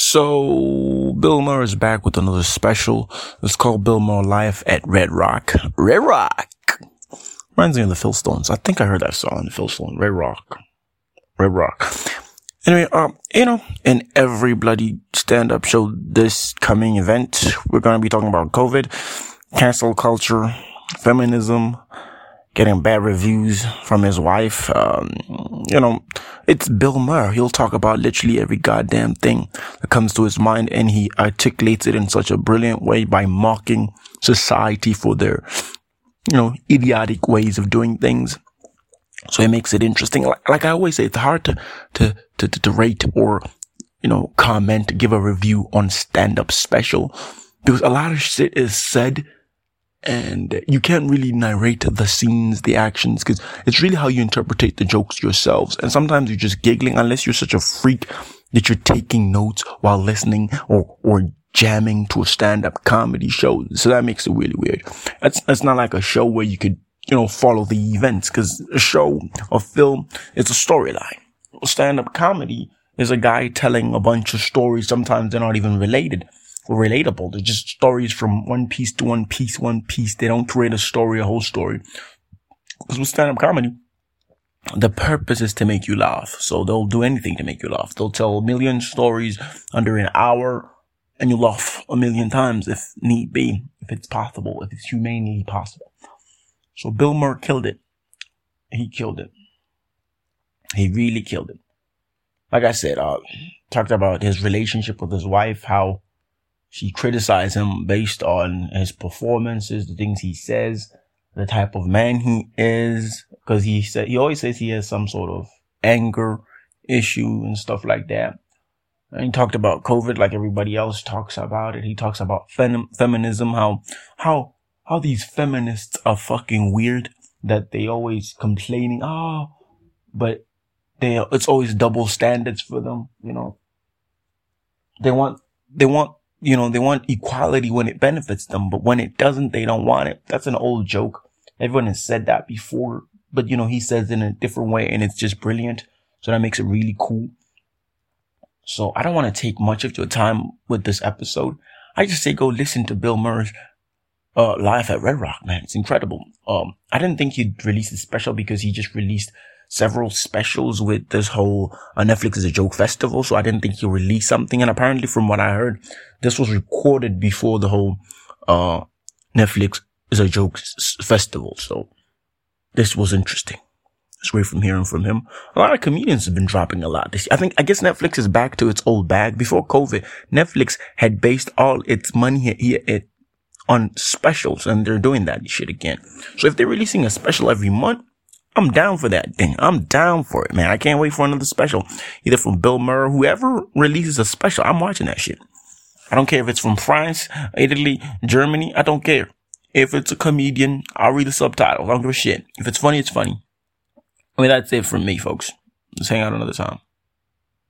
So, Bill Burr is back with another special. It's called Bill Burr Live at Red Rock. Red Rock! Reminds me of the Phil Stones. I think I heard that song, the Phil Stones. Red Rock. Red Rock. Anyway, um, you know, in every bloody stand-up show this coming event, we're gonna be talking about COVID, cancel culture, feminism, getting bad reviews from his wife. Um, you know, it's Bill Burr. He'll talk about literally every goddamn thing that comes to his mind and he articulates it in such a brilliant way by mocking society for their, you know, idiotic ways of doing things. So it makes it interesting. Like, like I always say, it's hard to, to, to, to rate or, you know, comment, give a review on stand up special because a lot of shit is said and you can't really narrate the scenes, the actions, because it's really how you interpret the jokes yourselves. And sometimes you're just giggling unless you're such a freak that you're taking notes while listening or, or jamming to a stand-up comedy show. So that makes it really weird. It's, it's not like a show where you could, you know, follow the events because a show, a film, it's a storyline. Stand-up comedy is a guy telling a bunch of stories. Sometimes they're not even related relatable. They're just stories from one piece to one piece, one piece. They don't create a story, a whole story. Because with stand-up comedy, the purpose is to make you laugh. So they'll do anything to make you laugh. They'll tell a million stories under an hour and you laugh a million times if need be, if it's possible, if it's humanely possible. So Bill Burr killed it. He killed it. He really killed it. Like I said, uh, talked about his relationship with his wife, how she criticized him based on his performances, the things he says, the type of man he is. Cause he said, he always says he has some sort of anger issue and stuff like that. And he talked about COVID like everybody else talks about it. He talks about fem- feminism, how, how, how these feminists are fucking weird that they always complaining, oh, but they, it's always double standards for them, you know. They want, they want you know, they want equality when it benefits them, but when it doesn't, they don't want it. That's an old joke. Everyone has said that before, but you know, he says it in a different way and it's just brilliant. So that makes it really cool. So I don't want to take much of your time with this episode. I just say go listen to Bill Burr's uh, live at Red Rock, man. It's incredible. Um, I didn't think he'd release a special because he just released several specials with this whole uh, Netflix is a joke festival. So I didn't think he'll release something. And apparently from what I heard, this was recorded before the whole, uh, Netflix is a joke festival. So this was interesting. It's great from hearing from him. A lot of comedians have been dropping a lot this year. I think, I guess Netflix is back to its old bag. Before COVID, Netflix had based all its money here on specials and they're doing that shit again. So if they're releasing a special every month, I'm down for that thing. I'm down for it, man. I can't wait for another special, either from Bill Murray, whoever releases a special. I'm watching that shit. I don't care if it's from France, Italy, Germany. I don't care. If it's a comedian, I'll read the subtitles. I don't give a shit. If it's funny, it's funny. I mean, that's it from me, folks. Let's hang out another time.